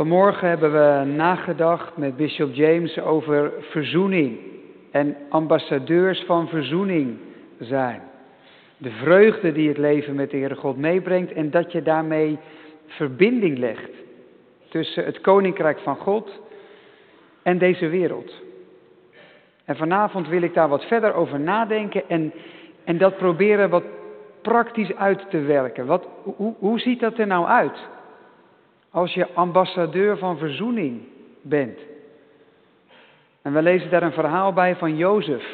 Vanmorgen hebben we nagedacht met Bishop James over verzoening en ambassadeurs van verzoening zijn. De vreugde die het leven met de Heere God meebrengt en dat je daarmee verbinding legt tussen het Koninkrijk van God en deze wereld. En vanavond wil ik daar wat verder over nadenken en, en dat proberen wat praktisch uit te werken. Wat, hoe, hoe ziet dat er nou uit? Als je ambassadeur van verzoening bent. En we lezen daar een verhaal bij van Jozef.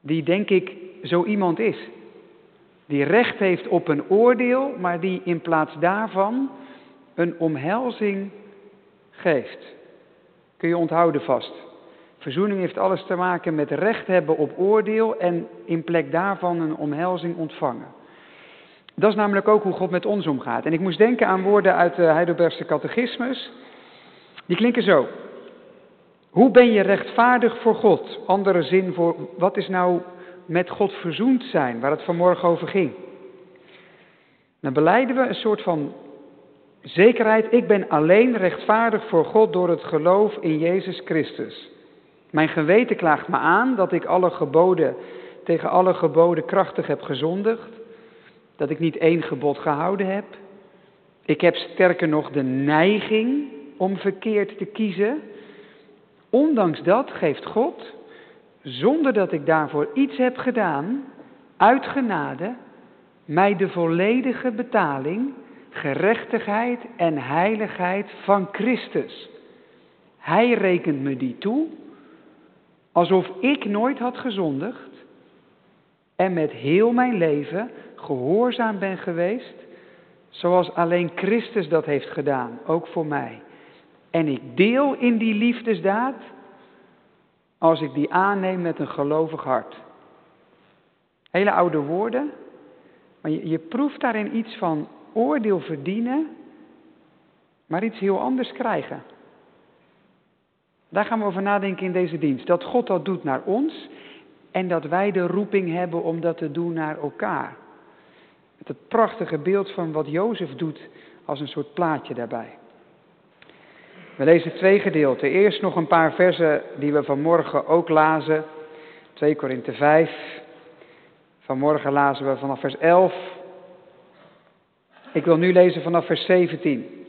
Die denk ik zo iemand is. Die recht heeft op een oordeel, maar die in plaats daarvan een omhelzing geeft. Kun je onthouden vast. Verzoening heeft alles te maken met recht hebben op oordeel en in plek daarvan een omhelzing ontvangen. Dat is namelijk ook hoe God met ons omgaat. En ik moest denken aan woorden uit de Heidelbergse catechismus. Die klinken zo. Hoe ben je rechtvaardig voor God? Andere zin voor wat is nou met God verzoend zijn, waar het vanmorgen over ging. Dan beleiden we een soort van zekerheid. Ik ben alleen rechtvaardig voor God door het geloof in Jezus Christus. Mijn geweten klaagt me aan dat ik alle geboden, tegen alle geboden krachtig heb gezondigd. Dat ik niet één gebod gehouden heb. Ik heb sterker nog de neiging om verkeerd te kiezen. Ondanks dat geeft God, zonder dat ik daarvoor iets heb gedaan, uit genade, mij de volledige betaling, gerechtigheid en heiligheid van Christus. Hij rekent me die toe Alsof ik nooit had gezondigd en met heel mijn leven gehoorzaam ben geweest, zoals alleen Christus dat heeft gedaan, ook voor mij. En ik deel in die liefdesdaad als ik die aanneem met een gelovig hart. Hele oude woorden, maar je, je proeft daarin iets van oordeel verdienen, maar iets heel anders krijgen. Daar gaan we over nadenken in deze dienst. Dat God dat doet naar ons en dat wij de roeping hebben om dat te doen naar elkaar. Het prachtige beeld van wat Jozef doet als een soort plaatje daarbij. We lezen twee gedeelten. Eerst nog een paar versen die we vanmorgen ook lazen. 2 Korinthe 5. Vanmorgen lazen we vanaf vers 11. Ik wil nu lezen vanaf vers 17.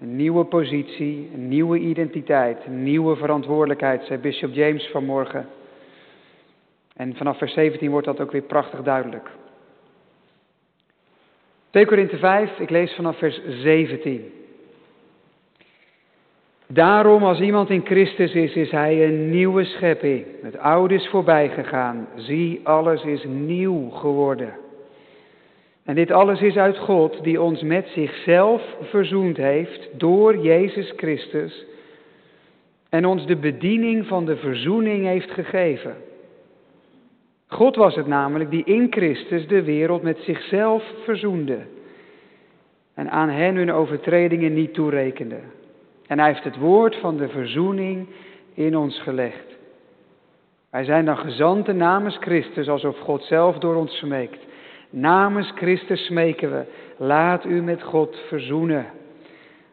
Een nieuwe positie, een nieuwe identiteit, een nieuwe verantwoordelijkheid, zei Bishop James vanmorgen. En vanaf vers 17 wordt dat ook weer prachtig duidelijk. 2 Korinthe 5, ik lees vanaf vers 17. Daarom, als iemand in Christus is, is hij een nieuwe schepping. Het oude is voorbij gegaan. Zie, alles is nieuw geworden. En dit alles is uit God die ons met zichzelf verzoend heeft door Jezus Christus en ons de bediening van de verzoening heeft gegeven. God was het namelijk die in Christus de wereld met zichzelf verzoende en aan hen hun overtredingen niet toerekende. En hij heeft het woord van de verzoening in ons gelegd. Wij zijn dan gezanten namens Christus alsof God zelf door ons smeekt. Namens Christus smeken we, laat u met God verzoenen.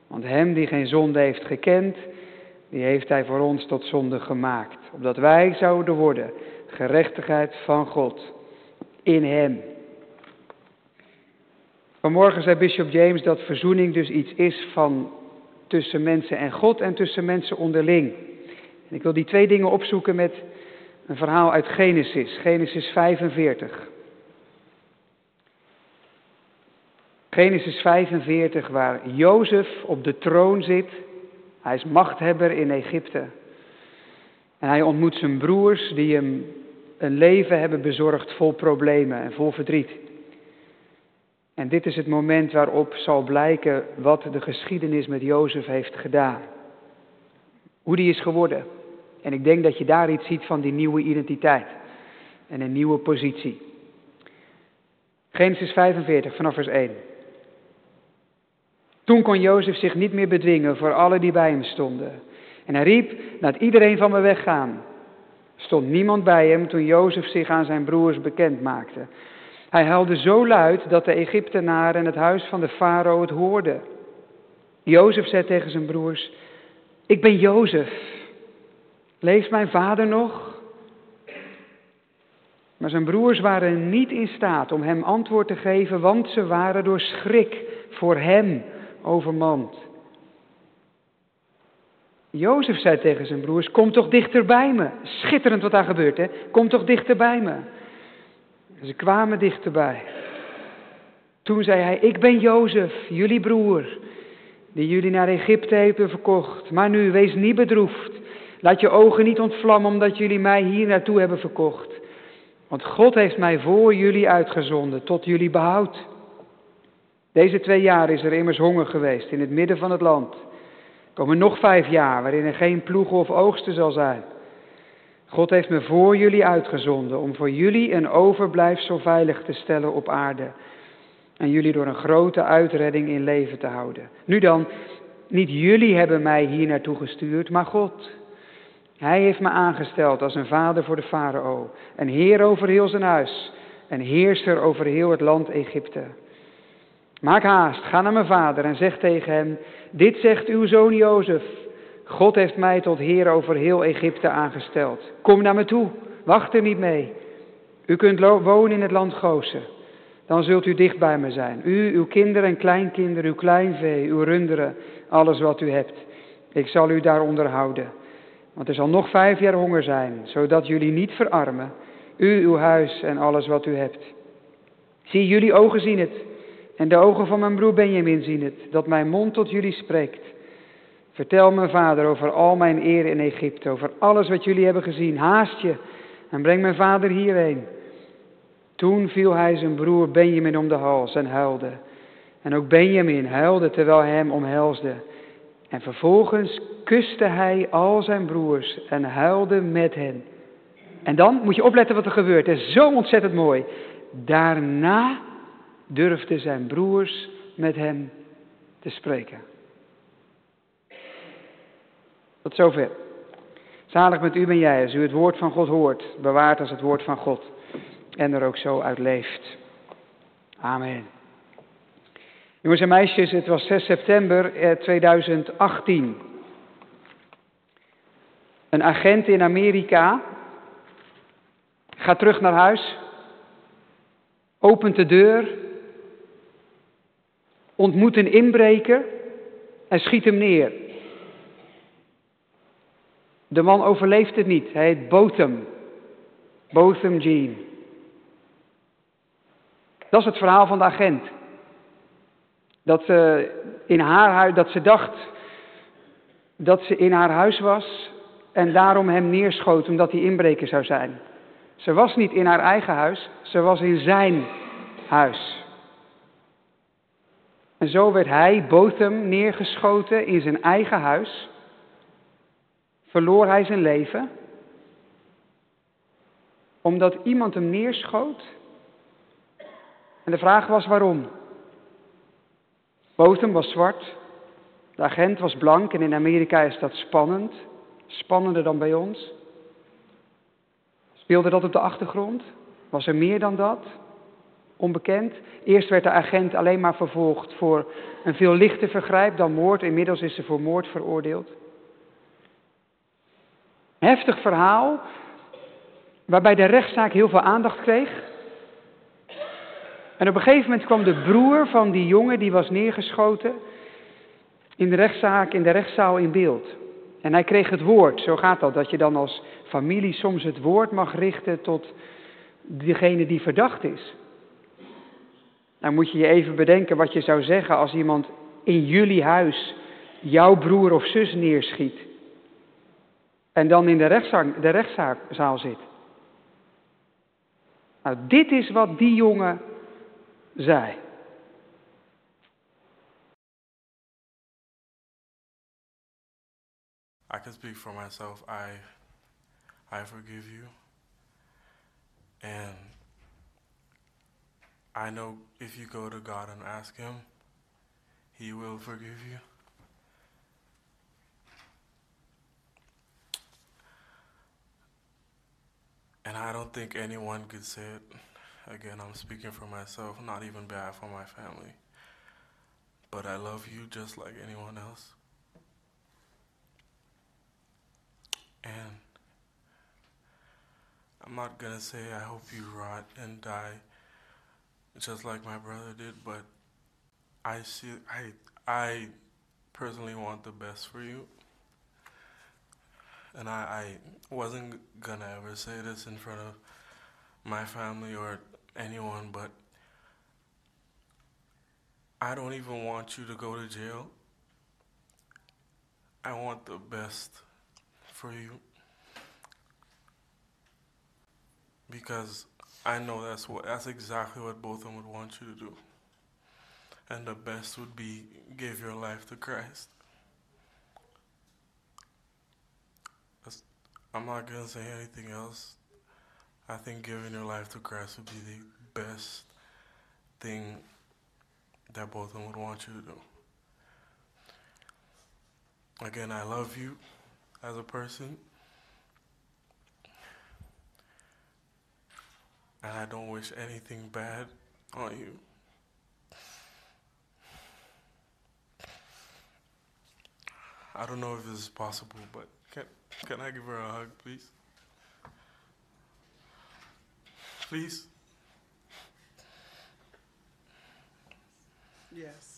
Want hem die geen zonde heeft gekend, die heeft hij voor ons tot zonde gemaakt. Opdat wij zouden worden gerechtigheid van God in hem. Vanmorgen zei Bishop James dat verzoening dus iets is van tussen mensen en God en tussen mensen onderling. En ik wil die twee dingen opzoeken met een verhaal uit Genesis, Genesis 45. Genesis 45, waar Jozef op de troon zit. Hij is machthebber in Egypte. En hij ontmoet zijn broers die hem een leven hebben bezorgd vol problemen en vol verdriet. En dit is het moment waarop zal blijken wat de geschiedenis met Jozef heeft gedaan. Hoe die is geworden. En ik denk dat je daar iets ziet van die nieuwe identiteit en een nieuwe positie. Genesis 45 vanaf vers 1. Toen kon Jozef zich niet meer bedwingen voor alle die bij hem stonden. En hij riep, laat iedereen van me weggaan. Stond niemand bij hem toen Jozef zich aan zijn broers bekend maakte. Hij huilde zo luid dat de Egyptenaren en het huis van de farao het hoorden. Jozef zei tegen zijn broers, ik ben Jozef. Leeft mijn vader nog? Maar zijn broers waren niet in staat om hem antwoord te geven, want ze waren door schrik voor hem overmand. Jozef zei tegen zijn broers, kom toch dichter bij me. Schitterend wat daar gebeurt, hè? Kom toch dichter bij me. ze kwamen dichterbij. Toen zei hij, ik ben Jozef, jullie broer, die jullie naar Egypte hebben verkocht. Maar nu, wees niet bedroefd. Laat je ogen niet ontvlammen omdat jullie mij hier naartoe hebben verkocht. Want God heeft mij voor jullie uitgezonden, tot jullie behoud. Deze twee jaar is er immers honger geweest in het midden van het land. Komen nog vijf jaar waarin er geen ploegen of oogsten zal zijn. God heeft me voor jullie uitgezonden om voor jullie een overblijfsel veilig te stellen op aarde. En jullie door een grote uitredding in leven te houden. Nu dan, niet jullie hebben mij hier naartoe gestuurd, maar God. Hij heeft me aangesteld als een vader voor de farao, een heer over heel zijn huis, een heerser over heel het land Egypte. Maak haast, ga naar mijn vader en zeg tegen hem, dit zegt uw zoon Jozef, God heeft mij tot heer over heel Egypte aangesteld. Kom naar me toe, wacht er niet mee. U kunt wonen in het land Gozen. Dan zult u dicht bij me zijn. U, uw kinderen en kleinkinderen, uw kleinvee, uw runderen, alles wat u hebt. Ik zal u daar onderhouden. Want er zal nog vijf jaar honger zijn, zodat jullie niet verarmen. U, uw huis en alles wat u hebt. Zie, jullie ogen zien het. En de ogen van mijn broer Benjamin zien het, dat mijn mond tot jullie spreekt. Vertel mijn vader over al mijn eer in Egypte, over alles wat jullie hebben gezien. Haast je en breng mijn vader hierheen. Toen viel hij zijn broer Benjamin om de hals en huilde. En ook Benjamin huilde terwijl hij hem omhelsde. En vervolgens kuste hij al zijn broers en huilde met hen. En dan moet je opletten wat er gebeurt. Het is zo ontzettend mooi. Daarna durfden zijn broers met hem te spreken. Tot zover. Zalig met u ben jij als u het woord van God hoort, bewaart als het woord van God en er ook zo uit leeft. Amen. Jongens en meisjes, het was 6 september 2018. Eh, Een agent in Amerika gaat terug naar huis, opent de deur, ontmoet een inbreker en schiet hem neer. De man overleeft het niet. Hij heet Botham. Botham Jean. Dat is het verhaal van de agent. Dat ze, in haar huis, dat ze dacht dat ze in haar huis was en daarom hem neerschoot omdat hij inbreker zou zijn. Ze was niet in haar eigen huis, ze was in zijn huis. En zo werd hij, Botham, neergeschoten in zijn eigen huis. Verloor hij zijn leven. Omdat iemand hem neerschoot. En de vraag was waarom. Botham was zwart. De agent was blank en in Amerika is dat spannend. Spannender dan bij ons. Speelde dat op de achtergrond? Was er meer dan dat? Onbekend. Eerst werd de agent alleen maar vervolgd voor een veel lichter vergrijp dan moord. Inmiddels is ze voor moord veroordeeld. Heftig verhaal, waarbij de rechtszaak heel veel aandacht kreeg. En op een gegeven moment kwam de broer van die jongen die was neergeschoten in de rechtszaak, in de rechtszaal in beeld. En hij kreeg het woord, zo gaat dat, dat je dan als familie soms het woord mag richten tot degene die verdacht is. Dan moet je je even bedenken wat je zou zeggen als iemand in jullie huis jouw broer of zus neerschiet. En dan in de, rechtszaal, de rechtszaal zit. Nou, dit is wat die jongen zei. I can speak for myself. I, I forgive you. And I know if you go to God and ask Him, He will forgive you. And I don't think anyone could say it. Again, I'm speaking for myself, not even bad for my family. but I love you just like anyone else. And I'm not gonna say I hope you rot and die just like my brother did, but I see I I personally want the best for you. And I, I wasn't gonna ever say this in front of my family or anyone, but I don't even want you to go to jail. I want the best for you. Because I know that's what that's exactly what both of them would want you to do. And the best would be give your life to Christ. That's, I'm not gonna say anything else. I think giving your life to Christ would be the best thing that both of them would want you to do. Again, I love you as a person. And I don't wish anything bad on you. I don't know if this is possible, but can, can I give her a hug, please? Please? Yes.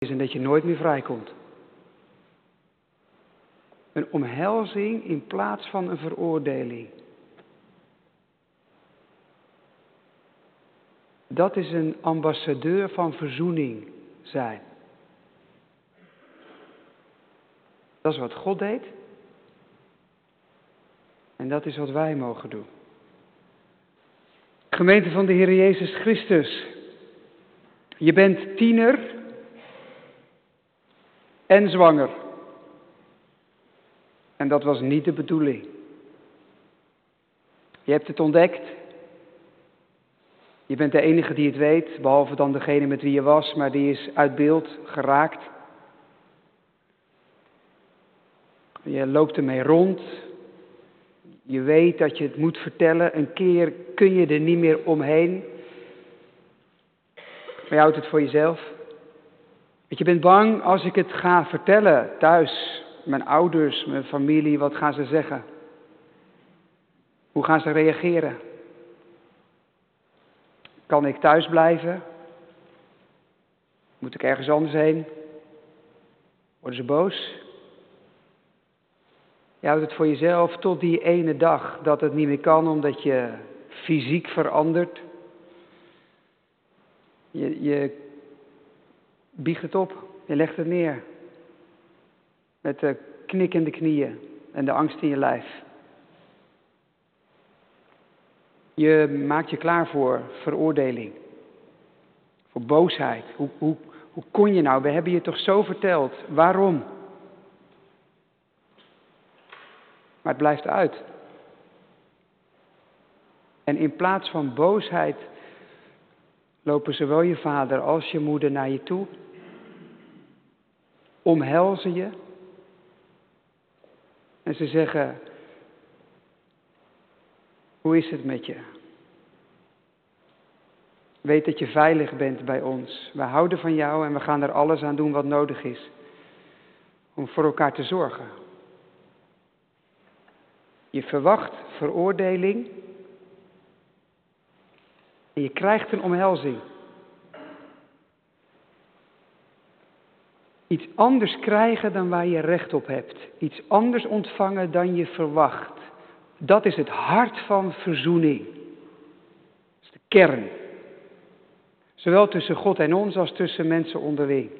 Is en dat je nooit meer vrijkomt. Een omhelzing in plaats van een veroordeling. Dat is een ambassadeur van verzoening zijn. Dat is wat God deed. En dat is wat wij mogen doen. Gemeente van de Heer Jezus Christus. Je bent tiener en zwanger. En dat was niet de bedoeling. Je hebt het ontdekt. Je bent de enige die het weet, behalve dan degene met wie je was, maar die is uit beeld geraakt. Je loopt ermee rond. Je weet dat je het moet vertellen. Een keer kun je er niet meer omheen. Maar je houdt het voor jezelf. Want je bent bang als ik het ga vertellen thuis, mijn ouders, mijn familie, wat gaan ze zeggen? Hoe gaan ze reageren? Kan ik thuis blijven? Moet ik ergens anders heen? Worden ze boos? Je houdt het voor jezelf tot die ene dag dat het niet meer kan omdat je fysiek verandert. Je, je Bieg het op. Je legt het neer. Met de knik in de knieën en de angst in je lijf. Je maakt je klaar voor veroordeling. Voor boosheid. Hoe, hoe, hoe kon je nou? We hebben je toch zo verteld. Waarom? Maar het blijft uit. En in plaats van boosheid lopen zowel je vader als je moeder naar je toe omhelzen je. En ze zeggen, hoe is het met je? Weet dat je veilig bent bij ons. We houden van jou en we gaan er alles aan doen wat nodig is. om voor elkaar te zorgen. Je verwacht veroordeling en je krijgt een omhelzing. Iets anders krijgen dan waar je recht op hebt. Iets anders ontvangen dan je verwacht. Dat is het hart van verzoening. Dat is de kern. Zowel tussen God en ons als tussen mensen onderling.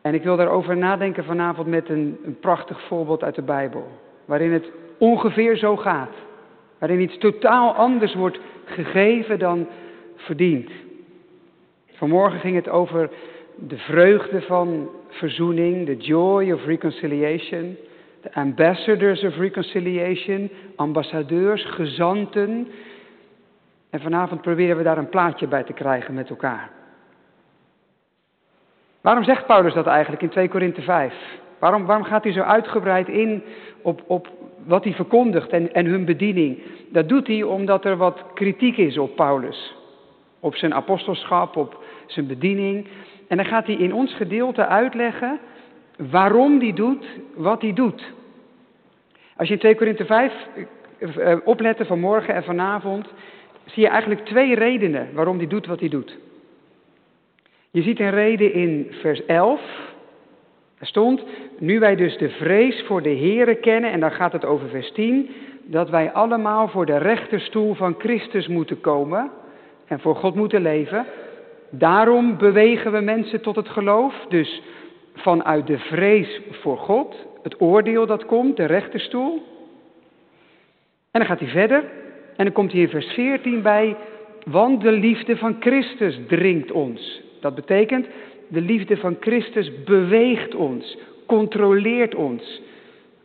En ik wil daarover nadenken vanavond met een, een prachtig voorbeeld uit de Bijbel. Waarin het ongeveer zo gaat. Waarin iets totaal anders wordt gegeven dan verdiend. Vanmorgen ging het over de vreugde van verzoening, de joy of reconciliation, de ambassadors of reconciliation, ambassadeurs, gezanten. En vanavond proberen we daar een plaatje bij te krijgen met elkaar. Waarom zegt Paulus dat eigenlijk in 2 Korinthe 5? Waarom, waarom gaat hij zo uitgebreid in op, op wat hij verkondigt en, en hun bediening? Dat doet hij omdat er wat kritiek is op Paulus. Op zijn apostelschap, op zijn bediening. En dan gaat hij in ons gedeelte uitleggen waarom hij doet wat hij doet. Als je in 2 Korinthe 5 eh, eh, opletten vanmorgen en vanavond, zie je eigenlijk twee redenen waarom hij doet wat hij doet. Je ziet een reden in vers 11. Er stond, nu wij dus de vrees voor de Here kennen, en dan gaat het over vers 10, dat wij allemaal voor de rechterstoel van Christus moeten komen en voor God moeten leven. Daarom bewegen we mensen tot het geloof. Dus vanuit de vrees voor God, het oordeel dat komt, de rechterstoel. En dan gaat hij verder. En dan komt hij in vers 14 bij, want de liefde van Christus dringt ons. Dat betekent, de liefde van Christus beweegt ons, controleert ons.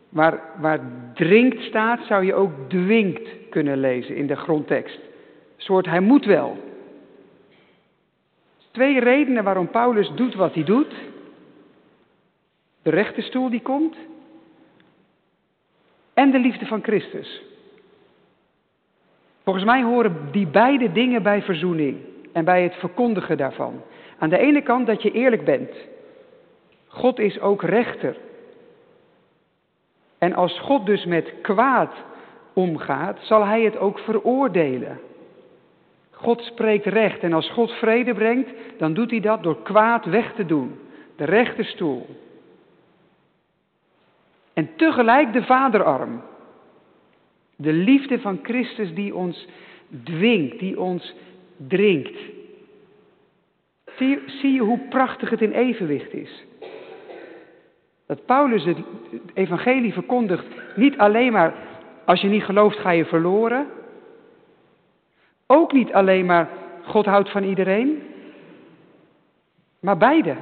Waar, waar dringt staat, zou je ook dwingt kunnen lezen in de grondtekst. Een soort hij moet wel. Twee redenen waarom Paulus doet wat hij doet. De rechterstoel die komt. En de liefde van Christus. Volgens mij horen die beide dingen bij verzoening en bij het verkondigen daarvan. Aan de ene kant dat je eerlijk bent. God is ook rechter. En als God dus met kwaad omgaat, zal hij het ook veroordelen. God spreekt recht en als God vrede brengt, dan doet hij dat door kwaad weg te doen. De rechterstoel. En tegelijk de vaderarm. De liefde van Christus die ons dwingt, die ons dringt. Zie, zie je hoe prachtig het in evenwicht is? Dat Paulus het evangelie verkondigt niet alleen maar als je niet gelooft ga je verloren. Ook niet alleen maar God houdt van iedereen, maar beide.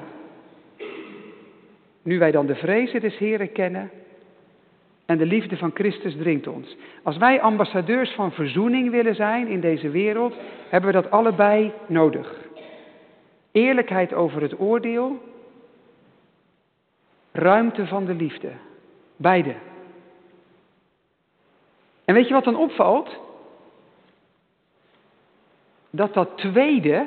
Nu wij dan de vrezen des Heren kennen en de liefde van Christus dringt ons. Als wij ambassadeurs van verzoening willen zijn in deze wereld, hebben we dat allebei nodig. Eerlijkheid over het oordeel, ruimte van de liefde. Beide. En weet je wat dan opvalt? Dat dat tweede,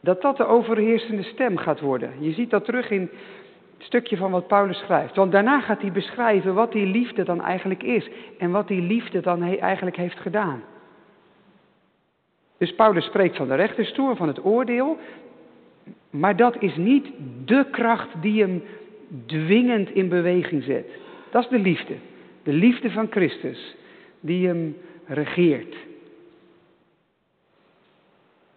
dat dat de overheersende stem gaat worden. Je ziet dat terug in het stukje van wat Paulus schrijft. Want daarna gaat hij beschrijven wat die liefde dan eigenlijk is en wat die liefde dan eigenlijk heeft gedaan. Dus Paulus spreekt van de rechterstoel, van het oordeel, maar dat is niet de kracht die hem dwingend in beweging zet. Dat is de liefde. De liefde van Christus die hem regeert.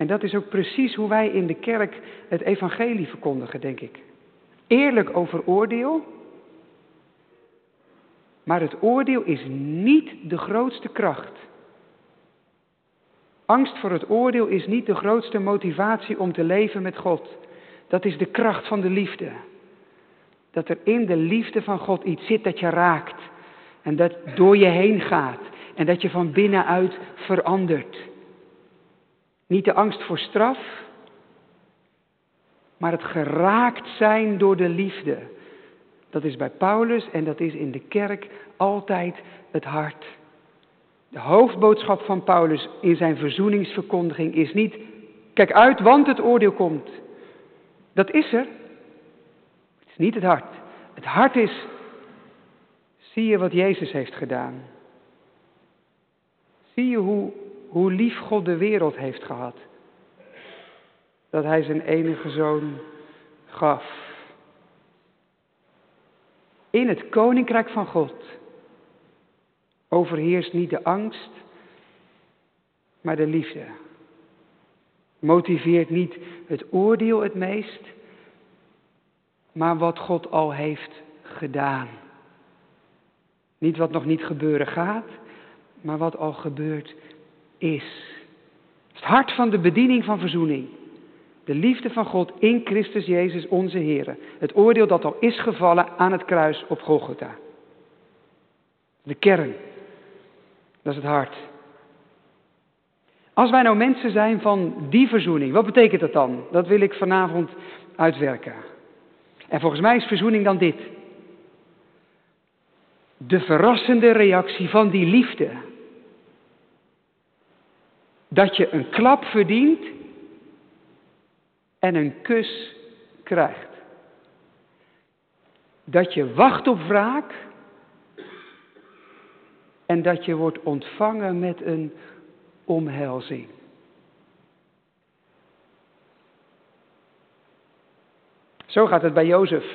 En dat is ook precies hoe wij in de kerk het evangelie verkondigen, denk ik. Eerlijk over oordeel. Maar het oordeel is niet de grootste kracht. Angst voor het oordeel is niet de grootste motivatie om te leven met God. Dat is de kracht van de liefde. Dat er in de liefde van God iets zit dat je raakt. En dat door je heen gaat. En dat je van binnenuit verandert. Niet de angst voor straf, maar het geraakt zijn door de liefde. Dat is bij Paulus en dat is in de kerk altijd het hart. De hoofdboodschap van Paulus in zijn verzoeningsverkondiging is niet, kijk uit, want het oordeel komt. Dat is er. Het is niet het hart. Het hart is, zie je wat Jezus heeft gedaan? Zie je hoe, hoe lief God de wereld heeft gehad? Dat Hij zijn enige zoon gaf. In het koninkrijk van God overheerst niet de angst, maar de liefde. Motiveert niet het oordeel het meest, maar wat God al heeft gedaan. Niet wat nog niet gebeuren gaat, maar wat al gebeurd is. Het, is het hart van de bediening van verzoening. De liefde van God in Christus Jezus onze Heer. Het oordeel dat al is gevallen aan het kruis op Golgotha. De kern. Dat is het hart. Als wij nou mensen zijn van die verzoening, wat betekent dat dan? Dat wil ik vanavond uitwerken. En volgens mij is verzoening dan dit. De verrassende reactie van die liefde. Dat je een klap verdient en een kus krijgt. Dat je wacht op wraak en dat je wordt ontvangen met een omhelzing. Zo gaat het bij Jozef.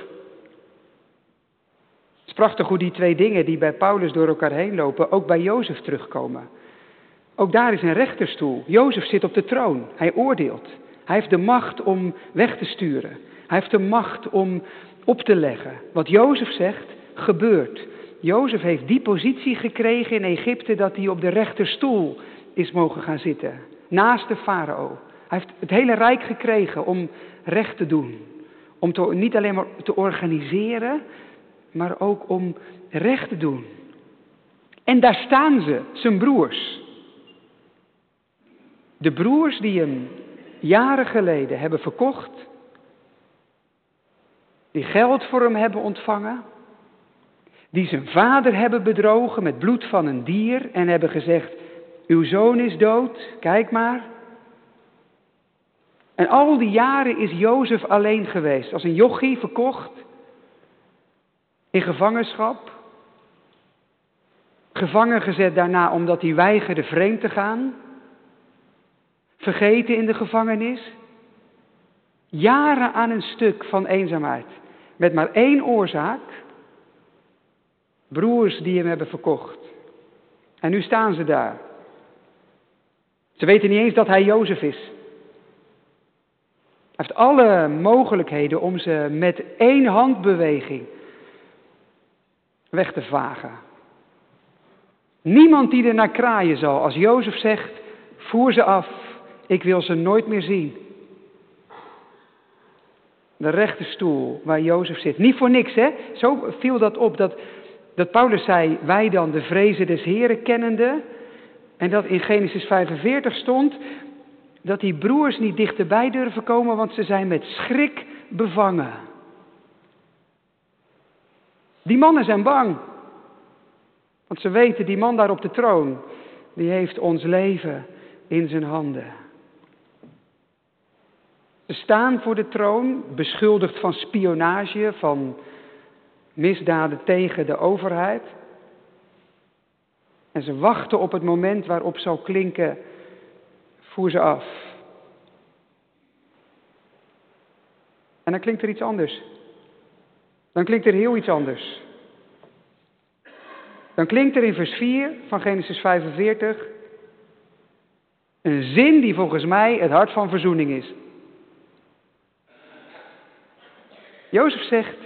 Het is prachtig hoe die twee dingen die bij Paulus door elkaar heen lopen, ook bij Jozef terugkomen. Ook daar is een rechterstoel. Jozef zit op de troon. Hij oordeelt. Hij heeft de macht om weg te sturen. Hij heeft de macht om op te leggen. Wat Jozef zegt, gebeurt. Jozef heeft die positie gekregen in Egypte dat hij op de rechterstoel is mogen gaan zitten. Naast de farao. Hij heeft het hele rijk gekregen om recht te doen. Om niet alleen maar te organiseren, maar ook om recht te doen. En daar staan ze, zijn broers. De broers die hem jaren geleden hebben verkocht, die geld voor hem hebben ontvangen, die zijn vader hebben bedrogen met bloed van een dier en hebben gezegd, uw zoon is dood, kijk maar. En al die jaren is Jozef alleen geweest, als een jochie verkocht, in gevangenschap, gevangen gezet daarna omdat hij weigerde vreemd te gaan, vergeten in de gevangenis, jaren aan een stuk van eenzaamheid, met maar één oorzaak, broers die hem hebben verkocht. En nu staan ze daar. Ze weten niet eens dat hij Jozef is. Hij heeft alle mogelijkheden om ze met één handbeweging weg te vagen. Niemand die er naar kraaien zal als Jozef zegt, voer ze af, ik wil ze nooit meer zien. De rechte stoel waar Jozef zit. Niet voor niks, hè? Zo viel dat op dat, dat Paulus zei, wij dan de vrezen des Heren kennende, en dat in Genesis 45 stond dat die broers niet dichterbij durven komen, want ze zijn met schrik bevangen. Die mannen zijn bang. Want ze weten, die man daar op de troon, die heeft ons leven in zijn handen. Staan voor de troon, beschuldigd van spionage, van misdaden tegen de overheid. En ze wachten op het moment waarop zal klinken, voer ze af. En dan klinkt er iets anders. Dan klinkt er heel iets anders. Dan klinkt er in vers 4 van Genesis 45 een zin die volgens mij het hart van verzoening is. Jozef zegt,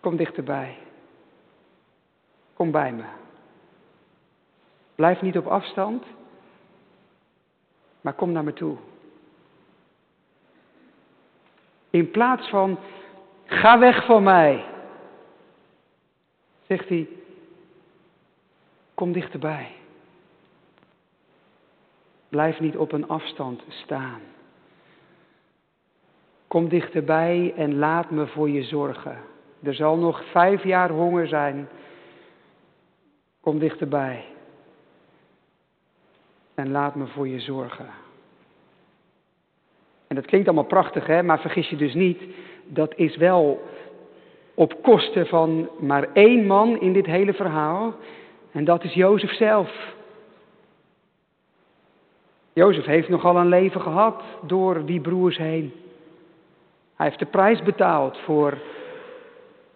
kom dichterbij. Kom bij me. Blijf niet op afstand, maar kom naar me toe. In plaats van ga weg van mij, zegt hij, kom dichterbij. Blijf niet op een afstand staan. Kom dichterbij en laat me voor je zorgen. Er zal nog vijf jaar honger zijn Kom dichterbij. En laat me voor je zorgen. En dat klinkt allemaal prachtig, hè? maar vergis je dus niet, dat is wel op kosten van maar één man in dit hele verhaal. En dat is Jozef zelf. Jozef heeft nogal een leven gehad door die broers heen. Hij heeft de prijs betaald voor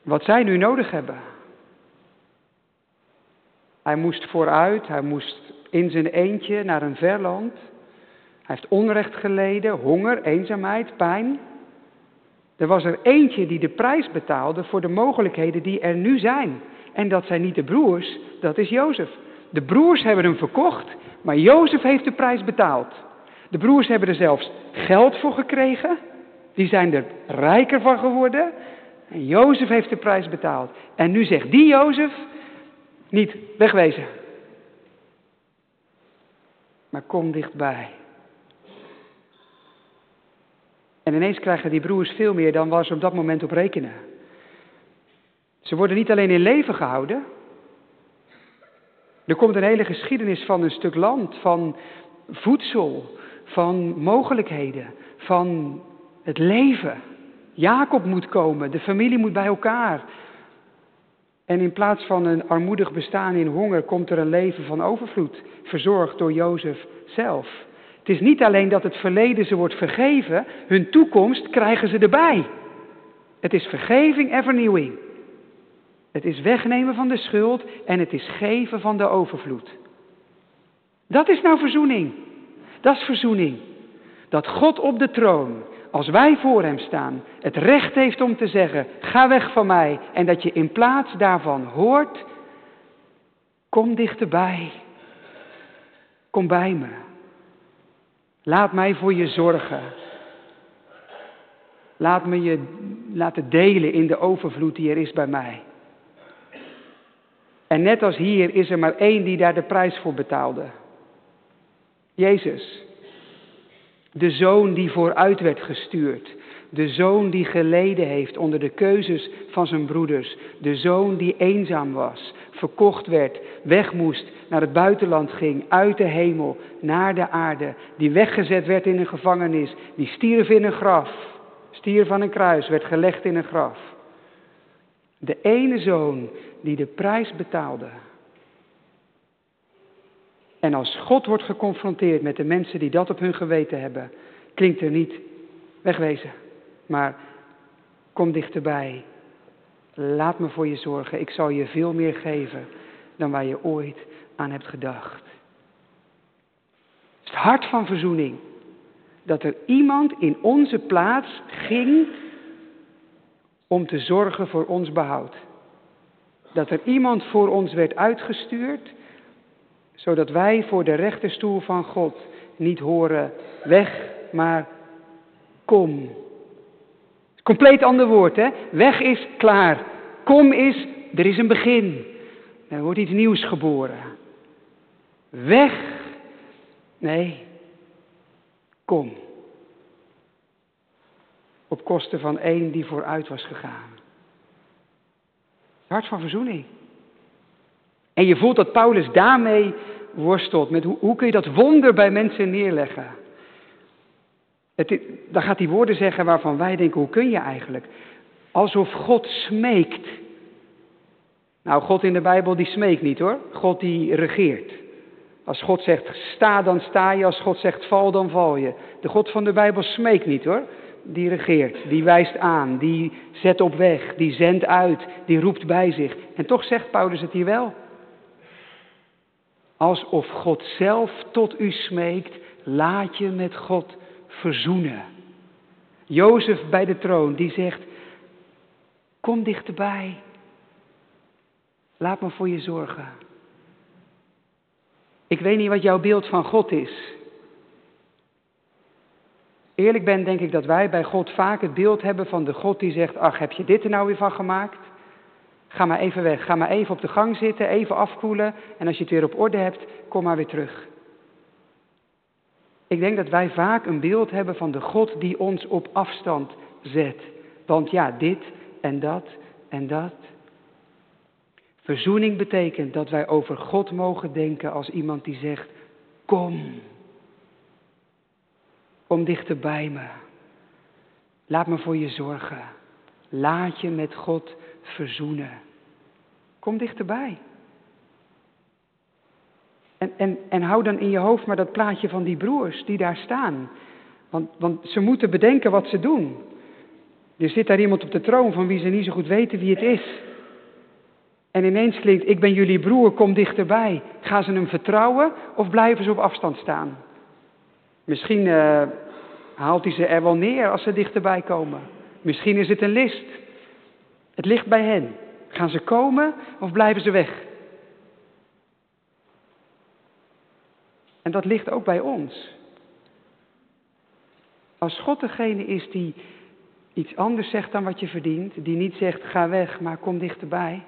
wat zij nu nodig hebben. Hij moest vooruit, hij moest in zijn eentje naar een ver land. Hij heeft onrecht geleden, honger, eenzaamheid, pijn. Er was er eentje die de prijs betaalde voor de mogelijkheden die er nu zijn. En dat zijn niet de broers, dat is Jozef. De broers hebben hem verkocht, maar Jozef heeft de prijs betaald. De broers hebben er zelfs geld voor gekregen. Die zijn er rijker van geworden. En Jozef heeft de prijs betaald. En nu zegt die Jozef, niet wegwezen. Maar kom dichtbij. En ineens krijgen die broers veel meer dan waar ze op dat moment op rekenen. Ze worden niet alleen in leven gehouden. Er komt een hele geschiedenis van een stuk land, van voedsel, van mogelijkheden, van het leven. Jacob moet komen, de familie moet bij elkaar. En in plaats van een armoedig bestaan in honger komt er een leven van overvloed, verzorgd door Jozef zelf. Het is niet alleen dat het verleden ze wordt vergeven, hun toekomst krijgen ze erbij. Het is vergeving en vernieuwing. Het is wegnemen van de schuld en het is geven van de overvloed. Dat is nou verzoening. Dat is verzoening. Dat God op de troon als wij voor Hem staan, het recht heeft om te zeggen, ga weg van mij. En dat je in plaats daarvan hoort, kom dichterbij. Kom bij me. Laat mij voor je zorgen. Laat me je laten delen in de overvloed die er is bij mij. En net als hier is er maar één die daar de prijs voor betaalde. Jezus. De zoon die vooruit werd gestuurd. De zoon die geleden heeft onder de keuzes van zijn broeders. De zoon die eenzaam was, verkocht werd, weg moest, naar het buitenland ging, uit de hemel, naar de aarde. Die weggezet werd in een gevangenis, die stierf in een graf. Stierf van een kruis, werd gelegd in een graf. De ene zoon die de prijs betaalde en als God wordt geconfronteerd met de mensen die dat op hun geweten hebben, klinkt er niet wegwezen, maar kom dichterbij. Laat me voor je zorgen. Ik zal je veel meer geven dan waar je ooit aan hebt gedacht. Het is het hart van verzoening. Dat er iemand in onze plaats ging om te zorgen voor ons behoud. Dat er iemand voor ons werd uitgestuurd zodat wij voor de rechterstoel van God niet horen weg, maar kom. Compleet ander woord, hè? Weg is klaar. Kom is, er is een begin. Er wordt iets nieuws geboren. Weg, nee, kom. Op kosten van één die vooruit was gegaan. Het hart van verzoening. En je voelt dat Paulus daarmee worstelt. Met hoe, hoe kun je dat wonder bij mensen neerleggen? Het, dan gaat hij woorden zeggen waarvan wij denken, hoe kun je eigenlijk? Alsof God smeekt. Nou, God in de Bijbel die smeekt niet hoor. God die regeert. Als God zegt sta, dan sta je. Als God zegt val, dan val je. De God van de Bijbel smeekt niet hoor. Die regeert, die wijst aan, die zet op weg, die zendt uit, die roept bij zich. En toch zegt Paulus het hier wel. Alsof God zelf tot u smeekt, laat je met God verzoenen. Jozef bij de troon, die zegt, kom dichterbij. Laat me voor je zorgen. Ik weet niet wat jouw beeld van God is. Eerlijk ben, denk ik dat wij bij God vaak het beeld hebben van de God die zegt, ach, heb je dit er nou weer van gemaakt? Ga maar even weg. Ga maar even op de gang zitten, even afkoelen. En als je het weer op orde hebt, kom maar weer terug. Ik denk dat wij vaak een beeld hebben van de God die ons op afstand zet. Want ja, dit en dat en dat. Verzoening betekent dat wij over God mogen denken als iemand die zegt, kom. Kom dichter bij me. Laat me voor je zorgen. Laat je met God verzoenen. Kom dichterbij. En, en, en hou dan in je hoofd maar dat plaatje van die broers die daar staan. Want, want ze moeten bedenken wat ze doen. Er zit daar iemand op de troon van wie ze niet zo goed weten wie het is. En ineens klinkt, ik ben jullie broer, kom dichterbij. Gaan ze hem vertrouwen of blijven ze op afstand staan? Misschien uh, haalt hij ze er wel neer als ze dichterbij komen. Misschien is het een list. Het ligt bij hen. Gaan ze komen of blijven ze weg? En dat ligt ook bij ons. Als God degene is die iets anders zegt dan wat je verdient, die niet zegt ga weg, maar kom dichterbij,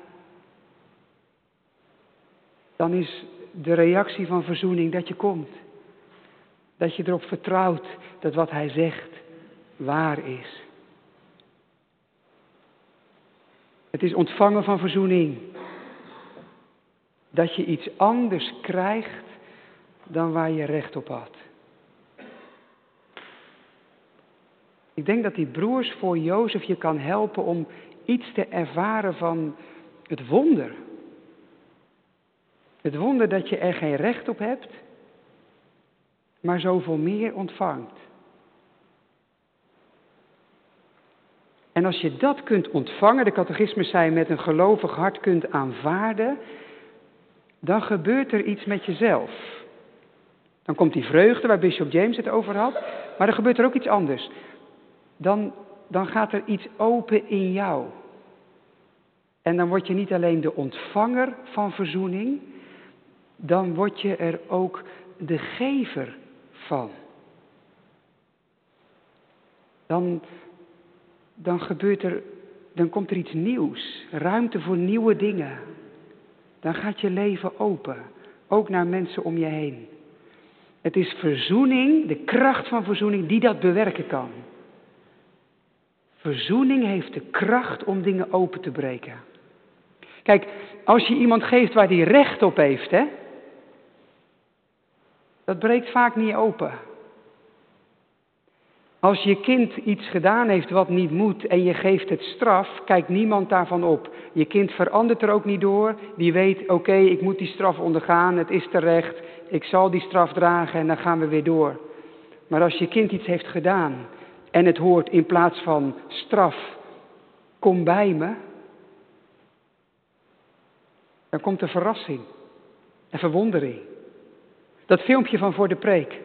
dan is de reactie van verzoening dat je komt. Dat je erop vertrouwt dat wat hij zegt waar is. Het is ontvangen van verzoening. Dat je iets anders krijgt dan waar je recht op had. Ik denk dat die broers voor Jozef je kan helpen om iets te ervaren van het wonder. Het wonder dat je er geen recht op hebt, maar zoveel meer ontvangt. En als je dat kunt ontvangen, de catechisme zei met een gelovig hart kunt aanvaarden, dan gebeurt er iets met jezelf. Dan komt die vreugde waar Bishop James het over had, maar er gebeurt er ook iets anders. Dan, dan gaat er iets open in jou. En dan word je niet alleen de ontvanger van verzoening, dan word je er ook de gever van. Dan, dan gebeurt er, dan komt er iets nieuws, ruimte voor nieuwe dingen. Dan gaat je leven open, ook naar mensen om je heen. Het is verzoening, de kracht van verzoening, die dat bewerken kan. Verzoening heeft de kracht om dingen open te breken. Kijk, als je iemand geeft waar die recht op heeft, hè, dat breekt vaak niet open. Als je kind iets gedaan heeft wat niet moet en je geeft het straf, kijkt niemand daarvan op. Je kind verandert er ook niet door. Die weet, oké, ik moet die straf ondergaan, het is terecht, ik zal die straf dragen en dan gaan we weer door. Maar als je kind iets heeft gedaan en het hoort in plaats van straf, kom bij me, dan komt er verrassing en verwondering. Dat filmpje van voor de preek.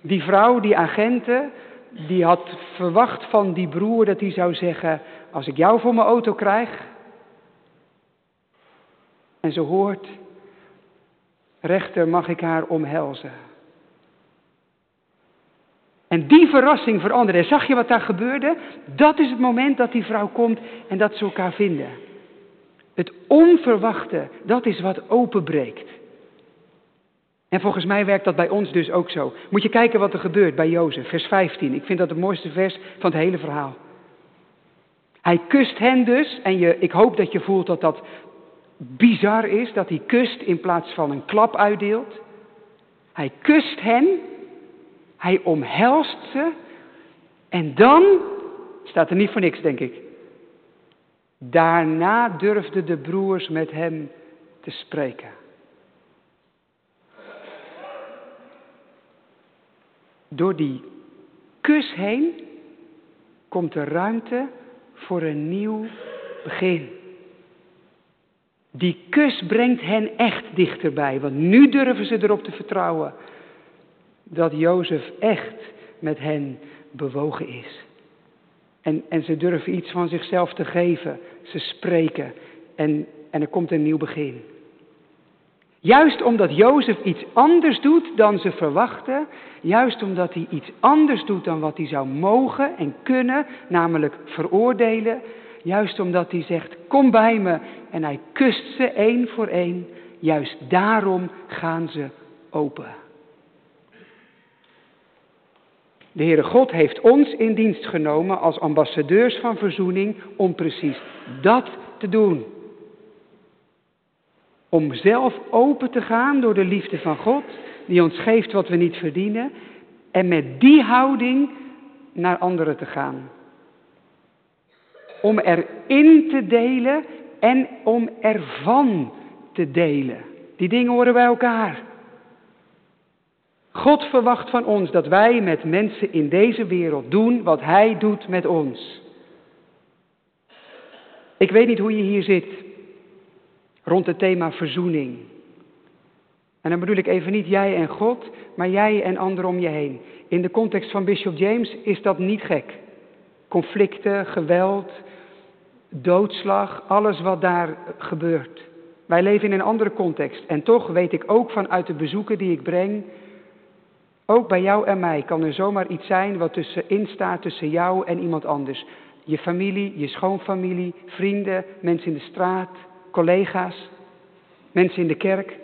Die vrouw, die agenten, die had verwacht van die broer dat hij zou zeggen: Als ik jou voor mijn auto krijg. En ze hoort: Rechter, mag ik haar omhelzen? En die verrassing veranderde. Zag je wat daar gebeurde? Dat is het moment dat die vrouw komt en dat ze elkaar vinden. Het onverwachte, dat is wat openbreekt. En volgens mij werkt dat bij ons dus ook zo. Moet je kijken wat er gebeurt bij Jozef, vers 15. Ik vind dat het mooiste vers van het hele verhaal. Hij kust hen dus, en je, ik hoop dat je voelt dat dat bizar is, dat hij kust in plaats van een klap uitdeelt. Hij kust hen, hij omhelst ze, en dan, staat er niet voor niks denk ik, daarna durfden de broers met hem te spreken. Door die kus heen komt er ruimte voor een nieuw begin. Die kus brengt hen echt dichterbij, want nu durven ze erop te vertrouwen dat Jozef echt met hen bewogen is. En, en ze durven iets van zichzelf te geven, ze spreken en, en er komt een nieuw begin. Juist omdat Jozef iets anders doet dan ze verwachten, juist omdat hij iets anders doet dan wat hij zou mogen en kunnen, namelijk veroordelen, juist omdat hij zegt, kom bij me en hij kust ze één voor één, juist daarom gaan ze open. De Heere God heeft ons in dienst genomen als ambassadeurs van verzoening om precies dat te doen. Om zelf open te gaan door de liefde van God, die ons geeft wat we niet verdienen. En met die houding naar anderen te gaan. Om erin te delen en om ervan te delen. Die dingen horen bij elkaar. God verwacht van ons dat wij met mensen in deze wereld doen wat Hij doet met ons. Ik weet niet hoe je hier zit rond het thema verzoening. En dan bedoel ik even niet jij en God, maar jij en anderen om je heen. In de context van Bishop James is dat niet gek. Conflicten, geweld, doodslag, alles wat daar gebeurt. Wij leven in een andere context. En toch weet ik ook vanuit de bezoeken die ik breng, ook bij jou en mij kan er zomaar iets zijn wat tussenin staat tussen jou en iemand anders. Je familie, je schoonfamilie, vrienden, mensen in de straat, collega's, mensen in de kerk.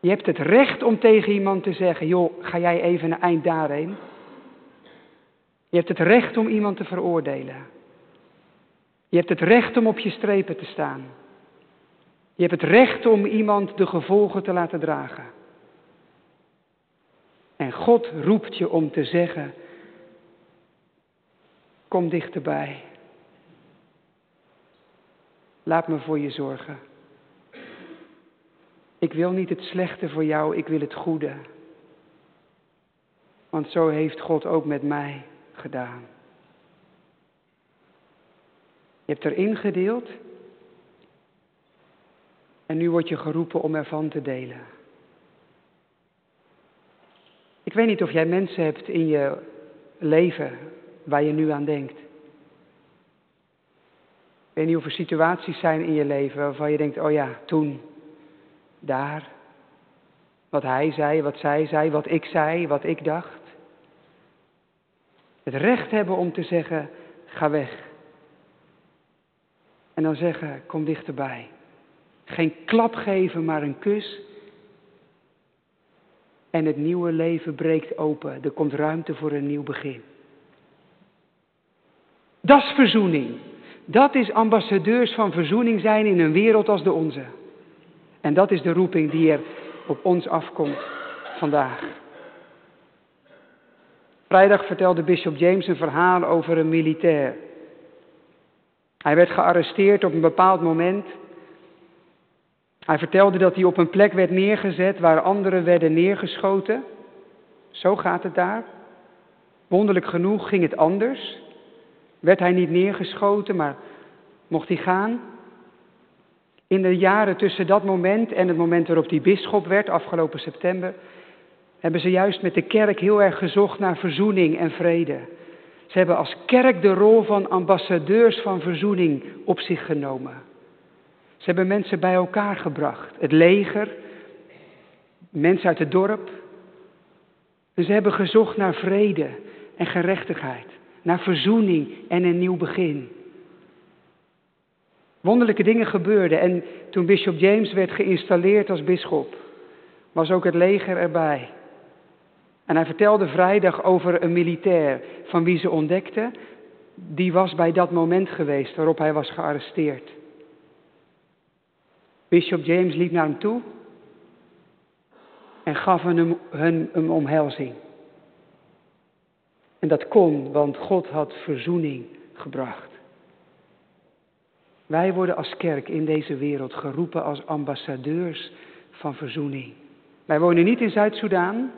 Je hebt het recht om tegen iemand te zeggen, joh, ga jij even een eind daarheen? Je hebt het recht om iemand te veroordelen. Je hebt het recht om op je strepen te staan. Je hebt het recht om iemand de gevolgen te laten dragen. En God roept je om te zeggen, kom dichterbij. Laat me voor je zorgen. Ik wil niet het slechte voor jou, ik wil het goede. Want zo heeft God ook met mij gedaan. Je hebt erin gedeeld en nu word je geroepen om ervan te delen. Ik weet niet of jij mensen hebt in je leven waar je nu aan denkt. Ik weet niet er situaties zijn in je leven waarvan je denkt, oh ja, toen, daar, wat hij zei, wat zij zei, wat ik zei, wat ik dacht. Het recht hebben om te zeggen, ga weg. En dan zeggen, kom dichterbij. Geen klap geven, maar een kus. En het nieuwe leven breekt open. Er komt ruimte voor een nieuw begin. Dat is verzoening. Dat is ambassadeurs van verzoening zijn in een wereld als de onze. En dat is de roeping die er op ons afkomt vandaag. Vrijdag vertelde Bishop James een verhaal over een militair. Hij werd gearresteerd op een bepaald moment. Hij vertelde dat hij op een plek werd neergezet waar anderen werden neergeschoten. Zo gaat het daar. Wonderlijk genoeg ging het anders. Werd hij niet neergeschoten, maar mocht hij gaan. In de jaren tussen dat moment en het moment waarop hij bisschop werd, afgelopen september, hebben ze juist met de kerk heel erg gezocht naar verzoening en vrede. Ze hebben als kerk de rol van ambassadeurs van verzoening op zich genomen. Ze hebben mensen bij elkaar gebracht. Het leger, mensen uit het dorp. En ze hebben gezocht naar vrede en gerechtigheid. Naar verzoening en een nieuw begin. Wonderlijke dingen gebeurden. En toen Bishop James werd geïnstalleerd als bisschop, was ook het leger erbij. En hij vertelde vrijdag over een militair van wie ze ontdekte, die was bij dat moment geweest waarop hij was gearresteerd. Bishop James liep naar hem toe en gaf hem, een omhelzing. En dat kon, want God had verzoening gebracht. Wij worden als kerk in deze wereld geroepen als ambassadeurs van verzoening. Wij wonen niet in Zuid-Soedan,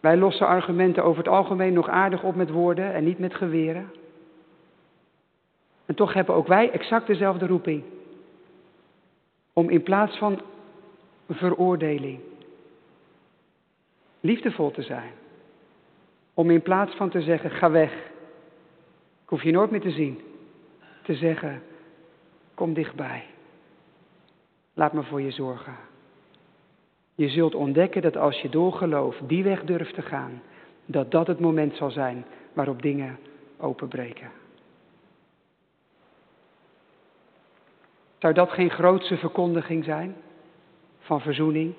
wij lossen argumenten over het algemeen nog aardig op met woorden en niet met geweren. En toch hebben ook wij exact dezelfde roeping. Om in plaats van veroordeling liefdevol te zijn. Om in plaats van te zeggen, ga weg. Ik hoef je nooit meer te zien. Te zeggen, kom dichtbij. Laat me voor je zorgen. Je zult ontdekken dat als je door geloof die weg durft te gaan, dat dat het moment zal zijn waarop dingen openbreken. Zou dat geen grootse verkondiging zijn van verzoening?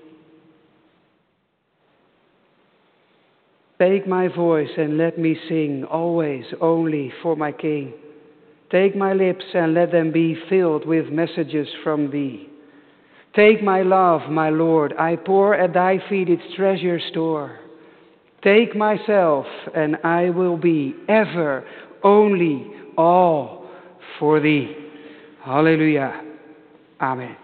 Take my voice and let me sing always only for my King. Take my lips and let them be filled with messages from thee. Take my love, my Lord, I pour at thy feet its treasure store. Take myself, and I will be ever, only, all for thee. Hallelujah. Amen.